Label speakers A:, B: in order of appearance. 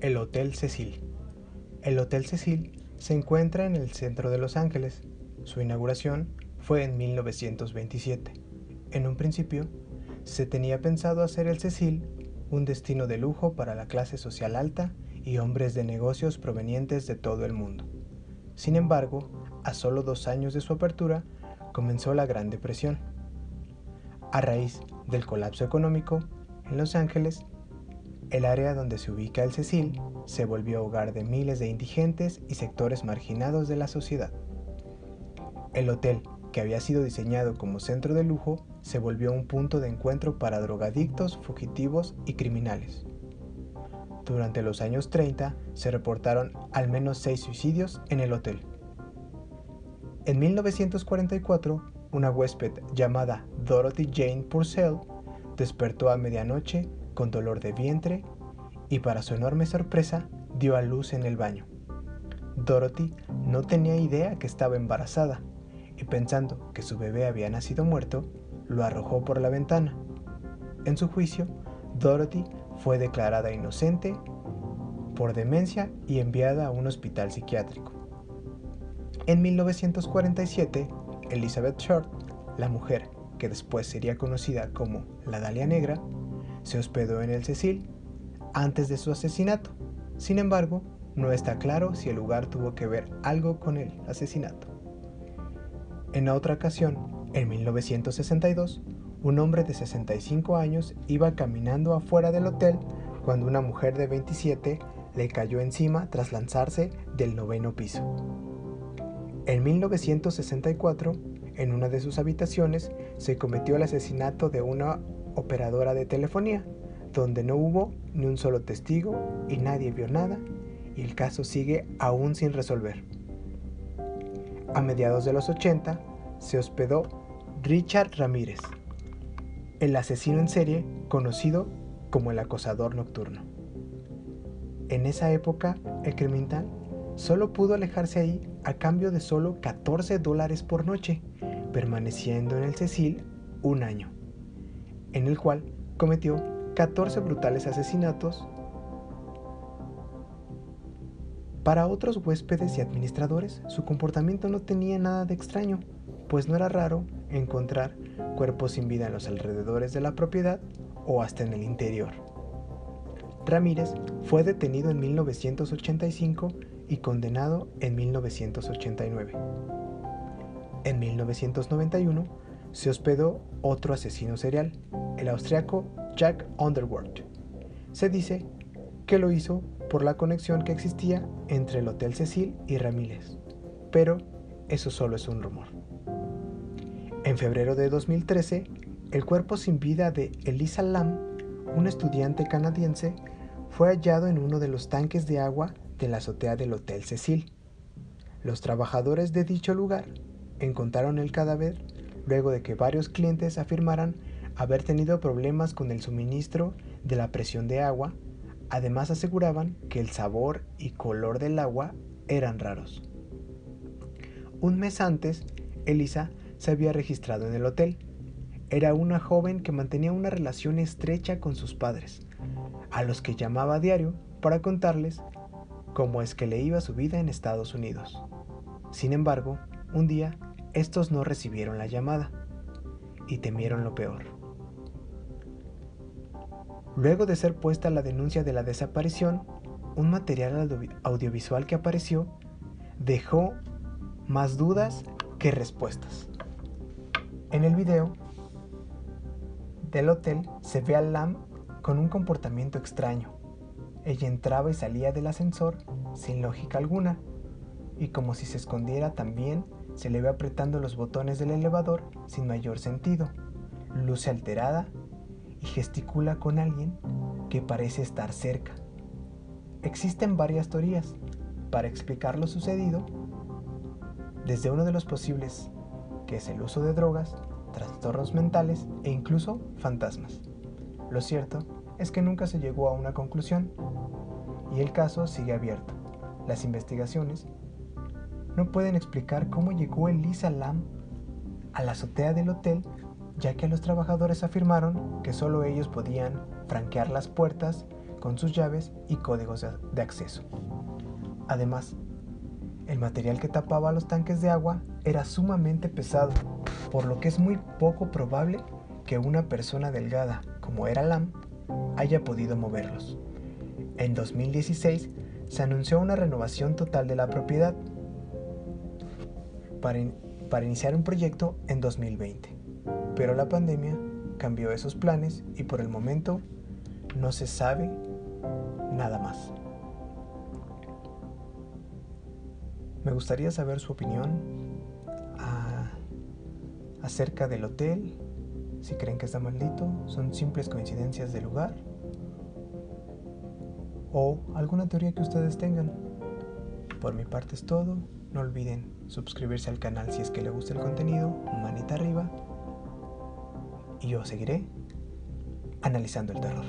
A: El Hotel Cecil. El Hotel Cecil se encuentra en el centro de Los Ángeles. Su inauguración fue en 1927. En un principio, se tenía pensado hacer el Cecil un destino de lujo para la clase social alta y hombres de negocios provenientes de todo el mundo. Sin embargo, a solo dos años de su apertura, comenzó la Gran Depresión. A raíz del colapso económico, en Los Ángeles el área donde se ubica el Cecil se volvió hogar de miles de indigentes y sectores marginados de la sociedad. El hotel, que había sido diseñado como centro de lujo, se volvió un punto de encuentro para drogadictos, fugitivos y criminales. Durante los años 30 se reportaron al menos seis suicidios en el hotel. En 1944, una huésped llamada Dorothy Jane Purcell despertó a medianoche con dolor de vientre y para su enorme sorpresa dio a luz en el baño. Dorothy no tenía idea que estaba embarazada y pensando que su bebé había nacido muerto, lo arrojó por la ventana. En su juicio, Dorothy fue declarada inocente por demencia y enviada a un hospital psiquiátrico. En 1947, Elizabeth Short, la mujer que después sería conocida como la Dalia Negra, se hospedó en el Cecil antes de su asesinato. Sin embargo, no está claro si el lugar tuvo que ver algo con el asesinato. En otra ocasión, en 1962, un hombre de 65 años iba caminando afuera del hotel cuando una mujer de 27 le cayó encima tras lanzarse del noveno piso. En 1964, en una de sus habitaciones, se cometió el asesinato de una operadora de telefonía, donde no hubo ni un solo testigo y nadie vio nada, y el caso sigue aún sin resolver. A mediados de los 80 se hospedó Richard Ramírez, el asesino en serie conocido como el acosador nocturno. En esa época, el criminal solo pudo alejarse ahí a cambio de solo 14 dólares por noche, permaneciendo en el Cecil un año en el cual cometió 14 brutales asesinatos. Para otros huéspedes y administradores, su comportamiento no tenía nada de extraño, pues no era raro encontrar cuerpos sin vida en los alrededores de la propiedad o hasta en el interior. Ramírez fue detenido en 1985 y condenado en 1989. En 1991 se hospedó otro asesino serial, el austriaco Jack Underwood. Se dice que lo hizo por la conexión que existía entre el Hotel Cecil y Ramírez, pero eso solo es un rumor. En febrero de 2013, el cuerpo sin vida de Elisa Lam, un estudiante canadiense, fue hallado en uno de los tanques de agua de la azotea del Hotel Cecil. Los trabajadores de dicho lugar encontraron el cadáver luego de que varios clientes afirmaran haber tenido problemas con el suministro de la presión de agua, además aseguraban que el sabor y color del agua eran raros. Un mes antes, Elisa se había registrado en el hotel. Era una joven que mantenía una relación estrecha con sus padres, a los que llamaba a diario para contarles cómo es que le iba su vida en Estados Unidos. Sin embargo, un día estos no recibieron la llamada y temieron lo peor. Luego de ser puesta la denuncia de la desaparición, un material audiovisual que apareció dejó más dudas que respuestas. En el video del hotel se ve a Lam con un comportamiento extraño. Ella entraba y salía del ascensor sin lógica alguna y como si se escondiera también se le ve apretando los botones del elevador sin mayor sentido. Luce alterada y gesticula con alguien que parece estar cerca. Existen varias teorías para explicar lo sucedido, desde uno de los posibles, que es el uso de drogas, trastornos mentales e incluso fantasmas. Lo cierto es que nunca se llegó a una conclusión y el caso sigue abierto. Las investigaciones no pueden explicar cómo llegó Elisa Lam a la azotea del hotel, ya que los trabajadores afirmaron que solo ellos podían franquear las puertas con sus llaves y códigos de acceso. Además, el material que tapaba los tanques de agua era sumamente pesado, por lo que es muy poco probable que una persona delgada, como era Lam, haya podido moverlos. En 2016 se anunció una renovación total de la propiedad para, iniciar un proyecto en 2020, pero la pandemia cambió esos planes y por el momento no se sabe nada más. Me gustaría saber su opinión ah, acerca del hotel, si creen que está maldito, son simples coincidencias de lugar o alguna teoría que ustedes tengan. Por mi parte es todo, no olviden suscribirse al canal si es que le gusta el contenido, manita arriba y yo seguiré analizando el terror.